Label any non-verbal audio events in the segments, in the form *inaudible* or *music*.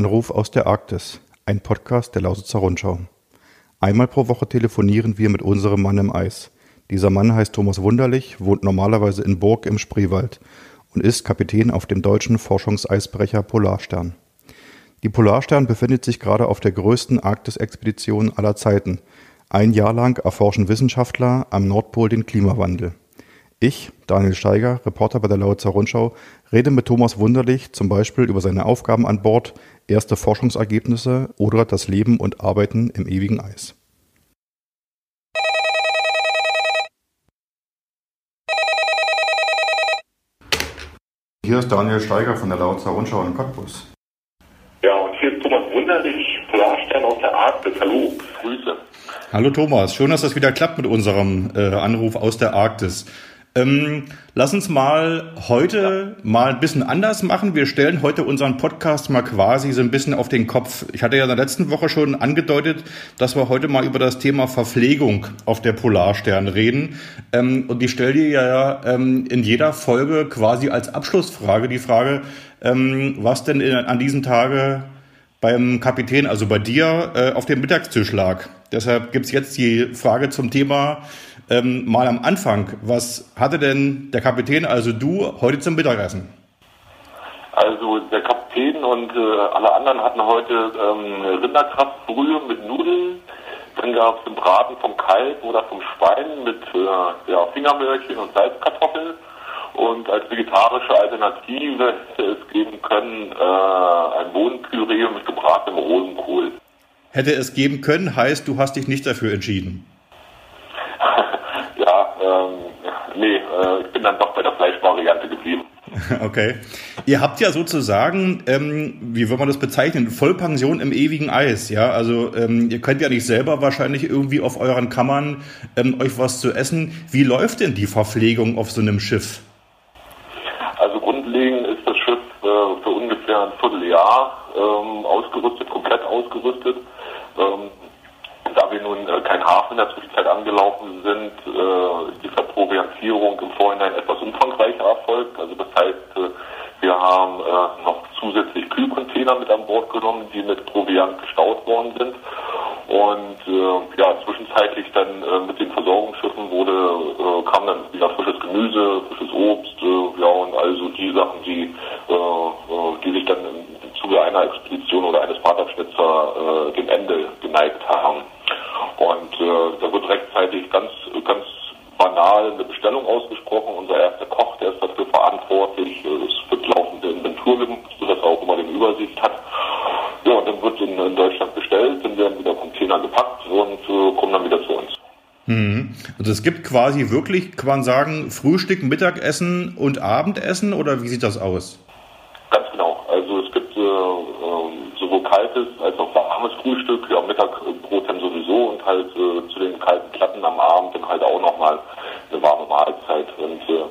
Anruf aus der Arktis, ein Podcast der Lausitzer Rundschau. Einmal pro Woche telefonieren wir mit unserem Mann im Eis. Dieser Mann heißt Thomas Wunderlich, wohnt normalerweise in Burg im Spreewald und ist Kapitän auf dem deutschen Forschungseisbrecher Polarstern. Die Polarstern befindet sich gerade auf der größten Arktis-Expedition aller Zeiten. Ein Jahr lang erforschen Wissenschaftler am Nordpol den Klimawandel. Ich, Daniel Steiger, Reporter bei der Lausitzer Rundschau, rede mit Thomas Wunderlich zum Beispiel über seine Aufgaben an Bord, erste Forschungsergebnisse oder das Leben und Arbeiten im ewigen Eis. Hier ist Daniel Steiger von der Lausitzer Rundschau in Cottbus. Ja, und hier ist Thomas Wunderlich, Polarstern aus der Arktis. Hallo, Grüße. Hallo Thomas, schön, dass das wieder klappt mit unserem äh, Anruf aus der Arktis. Ähm, lass uns mal heute mal ein bisschen anders machen. Wir stellen heute unseren Podcast mal quasi so ein bisschen auf den Kopf. Ich hatte ja in der letzten Woche schon angedeutet, dass wir heute mal über das Thema Verpflegung auf der Polarstern reden. Ähm, und ich stelle dir ja ähm, in jeder Folge quasi als Abschlussfrage die Frage, ähm, was denn in, an diesem Tage beim Kapitän, also bei dir, äh, auf dem Mittagstisch lag. Deshalb gibt's jetzt die Frage zum Thema ähm, mal am Anfang. Was hatte denn der Kapitän, also du, heute zum Mittagessen? Also der Kapitän und äh, alle anderen hatten heute ähm, Rinderkraftbrühe mit Nudeln. Dann gab es einen Braten vom Kalb oder vom Schwein mit äh, ja, Fingermörchen und Salzkartoffeln. Und als vegetarische Alternative hätte es geben können äh, ein Bohnenpüree mit gebratenem Rosenkohl. Hätte es geben können, heißt, du hast dich nicht dafür entschieden. ja, ähm, nee, äh, ich bin dann doch bei der Fleischvariante geblieben. *laughs* Okay. Ihr habt ja sozusagen, ähm, wie will man das bezeichnen, Vollpension im ewigen Eis, ja? Also ähm, ihr könnt ja nicht selber wahrscheinlich irgendwie auf euren Kammern ähm, euch was zu essen. Wie läuft denn die Verpflegung auf so einem Schiff? Also grundlegend ist das Schiff äh, für ungefähr ein Vierteljahr ähm, ausgerüstet, komplett ausgerüstet. Da wir nun äh, kein Hafen in der Zwischenzeit angelaufen sind, äh, ist die Verproviantierung im Vorhinein etwas umfangreicher erfolgt. Also das heißt, äh, wir haben äh, noch zusätzlich Kühlcontainer mit an Bord genommen, die mit Proviant gestaut worden sind. Und äh, ja, zwischenzeitlich dann äh, mit den Versorgungsschiffen wurde, äh, kam dann wieder frisches Gemüse, frisches Obst, äh, ja und also die Sachen, die, äh, äh, die sich dann im Zuge einer Expedition oder eines Fahrtabschnitzer äh, dem Ende geneigt haben. Und äh, da wird rechtzeitig ganz, ganz banal eine Bestellung ausgesprochen. Unser erster Koch, der ist dafür verantwortlich. Es wird laufende Inventur gemacht, sodass er auch immer eine Übersicht hat. Ja, und dann wird in, in Deutschland bestellt, dann werden wieder Container gepackt und äh, kommen dann wieder zu uns. Mhm. Also es gibt quasi wirklich, kann man sagen, Frühstück, Mittagessen und Abendessen oder wie sieht das aus? Ganz genau. Also es gibt äh, äh, kaltes als auch warmes Frühstück, ja Mittagbrot dann sowieso und halt äh, zu den kalten Platten am Abend dann halt auch nochmal eine warme Mahlzeit. Und äh,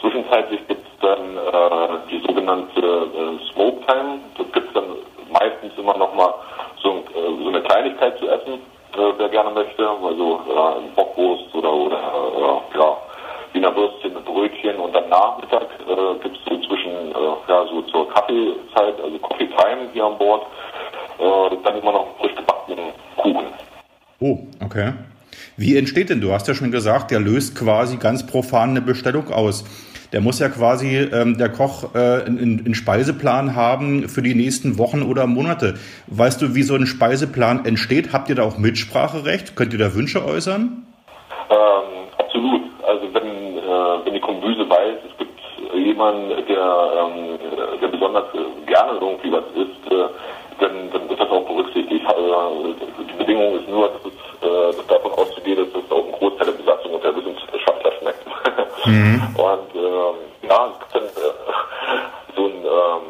zwischenzeitlich gibt es dann äh, die sogenannte äh, Smoke Time. Das gibt es dann meistens immer nochmal so, äh, so eine Kleinigkeit zu essen, äh, wer gerne möchte. Also äh, Bockwurst oder, oder äh, ja, Wiener Würstchen mit Brötchen und dann Nachmittag äh, gibt es so zwischen, äh, ja, so zur Kaffeezeit, also Coffee Time hier an Bord, äh, dann immer noch frisch gebackenen Kuchen. Oh, okay. Wie entsteht denn, du hast ja schon gesagt, der löst quasi ganz profan eine Bestellung aus. Der muss ja quasi, ähm, der Koch, äh, einen, Speiseplan haben für die nächsten Wochen oder Monate. Weißt du, wie so ein Speiseplan entsteht? Habt ihr da auch Mitspracherecht? Könnt ihr da Wünsche äußern? Ähm, absolut. Also wenn, äh, wenn die Kombüse weiß, es gibt jemanden, der, ähm, der besonders gerne irgendwie was isst, äh, dann, dann wird das auch berücksichtigt. Äh, die Bedingung ist nur, dass es äh, dass davon auszugehen ist, dass auch ein Großteil der Besatzung und der Wissenschaftler schmeckt. Mhm. *laughs* Und ähm, ja, es gibt dann äh, so einen, ähm,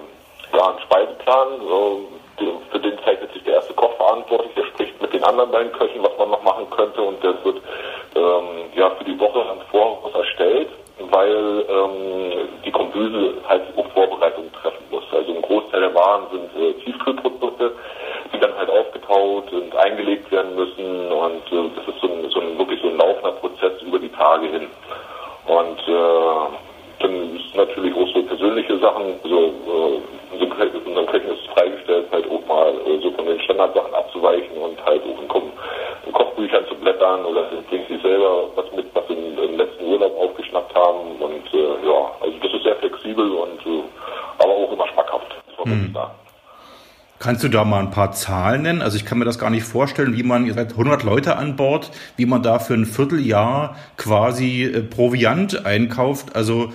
ja, einen Speiseplan, äh, für den zeichnet sich der erste Koch verantwortlich, der spricht mit den anderen beiden Köchen, was man noch machen könnte und der wird ähm, ja für die Woche im Voraus erstellt, weil ähm, die Kombüse halt auch Vorbereitungen treffen muss. Also ein Großteil der Waren sind äh, Tiefkühlprodukte, die dann halt aufgetaut und eingelegt werden müssen und äh, das ist so ein, so ein wirklich so ein laufender Prozess über die Tage hin. Und äh, dann ist natürlich auch so persönliche Sachen, so äh, unserem Köchen ist es freigestellt, halt auch mal äh, so von den Standardsachen abzuweichen und halt auch in, in Kochbüchern zu blättern oder bringen sie selber was mit, was sie im letzten Urlaub aufgeschnappt haben und äh, ja, also das ist sehr flexibel und äh, aber auch immer schmackhaft, muss man hm. sagen. Kannst du da mal ein paar Zahlen nennen? Also ich kann mir das gar nicht vorstellen, wie man, ihr seid 100 Leute an Bord, wie man da für ein Vierteljahr quasi äh, Proviant einkauft. Also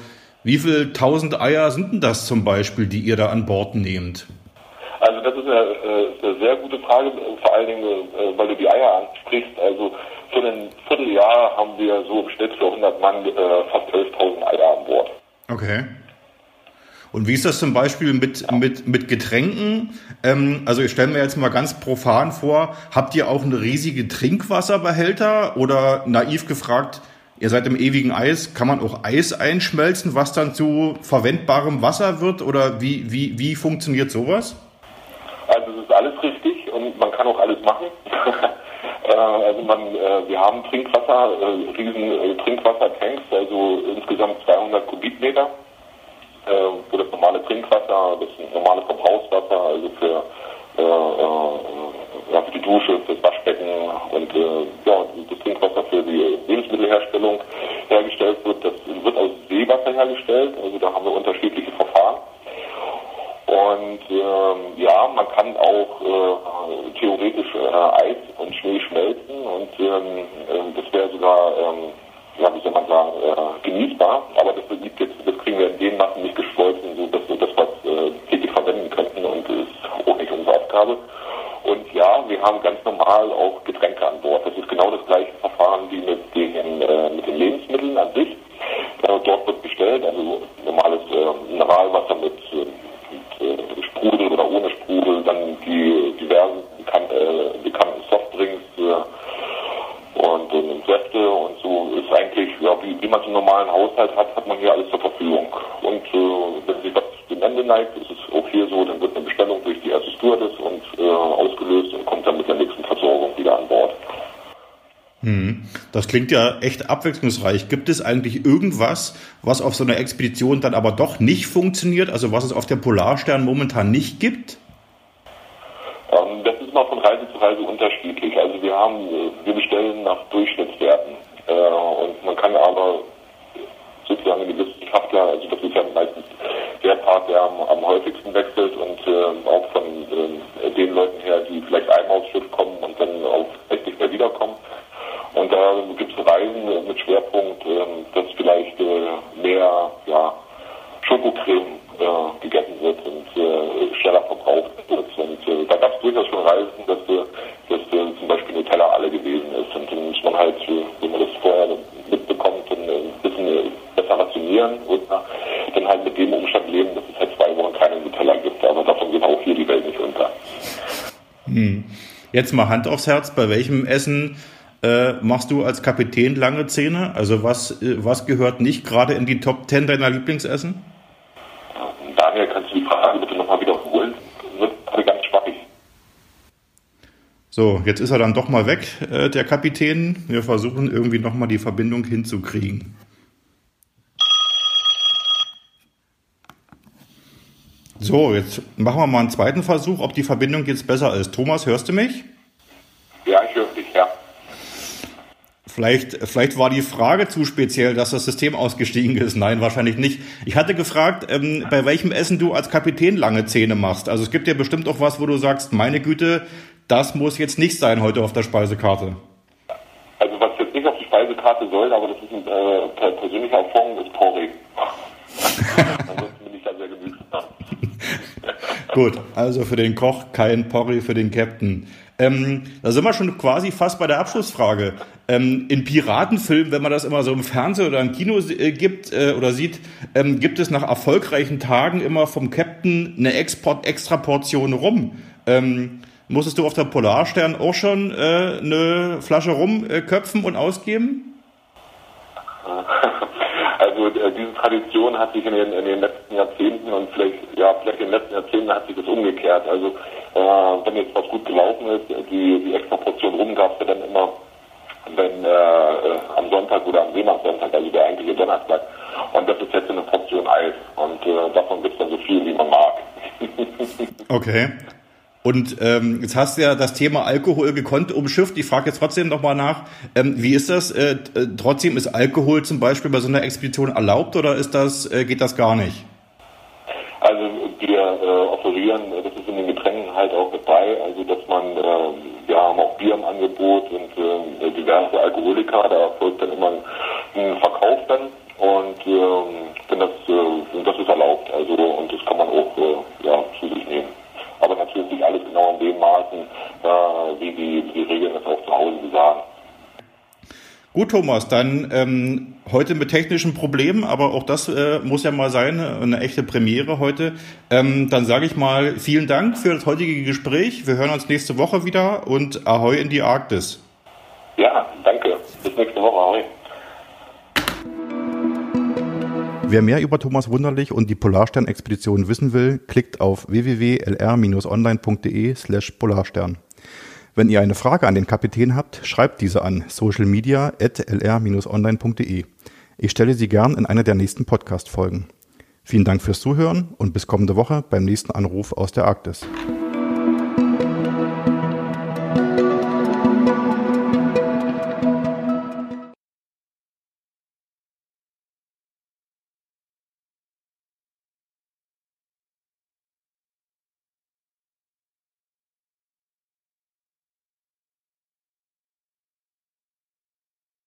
wie viel tausend Eier sind denn das zum Beispiel, die ihr da an Bord nehmt? Also das ist eine, äh, eine sehr gute Frage, vor allen Dingen, äh, weil du die Eier ansprichst. Also für ein Vierteljahr haben wir so im Schnitt für 100 Mann fast 11.000 Eier an Bord. Okay. Und wie ist das zum Beispiel mit, mit, mit Getränken? Ähm, also ich stelle mir jetzt mal ganz profan vor, habt ihr auch eine riesige Trinkwasserbehälter oder naiv gefragt, ihr seid im ewigen Eis, kann man auch Eis einschmelzen, was dann zu verwendbarem Wasser wird oder wie, wie, wie funktioniert sowas? Also es ist alles richtig und man kann auch alles machen. *laughs* Äh, also man, äh, wir haben Trinkwasser, äh, riesen Trinkwassertanks, also insgesamt 200 Kubikmeter wo das normale Trinkwasser, das normale Verbrauchswasser, also für, äh, äh, ja, für die Dusche, für das Waschbecken und äh, ja, das Trinkwasser für die Lebensmittelherstellung hergestellt wird. Das wird aus Seewasser hergestellt, also da haben wir unterschiedliche Verfahren. Und ähm, ja, man kann auch äh, theoretisch äh, Eis und Schnee schmelzen und ähm, äh, das wäre sogar ähm, ja, wie soll man sagen, äh, genießbar. Aber das, jetzt, das kriegen wir in den Massen nicht geschmolzen, so dass wir das was äh, verwenden könnten und das ist auch nicht unsere Aufgabe. Und ja, wir haben ganz normal auch Getränke an Bord. Das ist genau das gleiche Verfahren wie mit den, äh, mit den Lebensmitteln an sich. Äh, dort wird bestellt, also normales äh, Mineralwasser mit, äh, mit äh, Sprudel oder ohne Sprudel, dann die diversen bekan äh, bekannten Softdrinks, äh, und ähm, Säfte und so ist eigentlich, ja, wie, wie man es im normalen Haushalt hat, hat man hier alles zur Verfügung. Und äh, wenn sich was dem neigt, ist es auch hier so, dann wird eine Bestellung durch die erste Stewardess und äh, ausgelöst und kommt dann mit der nächsten Versorgung wieder an Bord. Hm. Das klingt ja echt abwechslungsreich. Gibt es eigentlich irgendwas, was auf so einer Expedition dann aber doch nicht funktioniert? Also was es auf der Polarstern momentan nicht gibt? Ähm, das ist immer von Reise zu Reise unterschiedlich. Also wir haben, äh, wir bestellen nach Durchschnittswerten äh, und man kann aber sozusagen die Wissenschaftler, also das der Part, der am, am häufigsten wechselt und äh, auch von äh, den Leuten her, die vielleicht einmal aufs Schiff kommen und dann auch echt nicht mehr wiederkommen. Und da gibt es Reisen mit Schwerpunkt, äh, dass vielleicht äh, mehr ja, Schokocreme äh, gegessen wird und äh, schneller verbraucht wird. Und da gab es durchaus schon Reisen, dass, dass zum Beispiel Nutella alle gewesen ist. Und dann muss man halt, wenn man das vorher mitbekommt, dann ein bisschen besser rationieren und dann halt mit dem Umstand leben, dass es halt zwei Wochen keine Nutella gibt. Aber davon geht auch hier die Welt nicht unter. Hm. Jetzt mal Hand aufs Herz, bei welchem Essen äh, machst du als Kapitän lange Zähne? Also was, äh, was gehört nicht gerade in die Top 10 deiner Lieblingsessen? Daniel, kannst du die Frage bitte nochmal wiederholen? Wird gerade ganz schwappig. So, jetzt ist er dann doch mal weg, äh, der Kapitän. Wir versuchen irgendwie nochmal die Verbindung hinzukriegen. So, jetzt machen wir mal einen zweiten Versuch, ob die Verbindung jetzt besser ist. Thomas, hörst du mich? Ja, ich höre dich, ja. Vielleicht, vielleicht war die Frage zu speziell, dass das System ausgestiegen ist. Nein, wahrscheinlich nicht. Ich hatte gefragt, ähm, bei welchem Essen du als Kapitän lange Zähne machst. Also es gibt ja bestimmt auch was, wo du sagst, meine Güte, das muss jetzt nicht sein heute auf der Speisekarte. Also was jetzt nicht auf die Speisekarte soll, aber das ist ein äh, persönlicher Erfahrung, ist Porree. *laughs* Ansonsten bin ich da sehr genügsam. Gut, also für den Koch kein Porree für den Captain. Ähm, da sind wir schon quasi fast bei der Abschlussfrage. Ähm, in Piratenfilmen, wenn man das immer so im Fernsehen oder im Kino äh, gibt äh, oder sieht, ähm, gibt es nach erfolgreichen Tagen immer vom Captain eine Export extra Portion rum. Ähm, musstest du auf der Polarstern auch schon äh, eine Flasche rum äh, köpfen und ausgeben? *laughs* Also äh, diese Tradition hat sich in den, in den letzten Jahrzehnten und vielleicht, ja, vielleicht in den letzten Jahrzehnten hat sich das umgekehrt. Also äh, wenn jetzt was gut gelaufen ist, die, die extra Portion rum gab es ja dann immer wenn äh, äh am Sonntag oder am Seemannssonntag, also der eigentliche Donnerstag. Und das ist jetzt eine Portion Eis. Und äh, davon gibt es dann so viel, wie man mag. *laughs* okay. Und ähm, jetzt hast du ja das Thema Alkohol gekonnt umschifft. Ich frage jetzt trotzdem nochmal nach, ähm, wie ist das? Äh, äh, trotzdem ist Alkohol zum Beispiel bei so einer Expedition erlaubt oder ist das, äh, geht das gar nicht? Also wir äh, offerieren, das ist in den Getränken halt auch dabei, also dass man, äh, wir haben auch Bier im Angebot und äh, diverse Alkoholiker, da folgt dann immer ein, ein Verkauf dann und ähm, das, äh, das ist erlaubt, also und das kann man auch äh, ja, zu sich nehmen aber natürlich nicht alles genau in dem Maßen, äh, wie die, die Regeln das auch zu Hause besagen. Gut, Thomas, dann ähm, heute mit technischen Problemen, aber auch das äh, muss ja mal sein, eine echte Premiere heute. Ähm, dann sage ich mal vielen Dank für das heutige Gespräch. Wir hören uns nächste Woche wieder und Ahoi in die Arktis. Ja, danke. Bis nächste Woche. Wer mehr über Thomas Wunderlich und die Polarstern-Expedition wissen will, klickt auf www.lr-online.de slash Polarstern. Wenn ihr eine Frage an den Kapitän habt, schreibt diese an socialmedia.lr-online.de. Ich stelle sie gern in einer der nächsten Podcast-Folgen. Vielen Dank fürs Zuhören und bis kommende Woche beim nächsten Anruf aus der Arktis.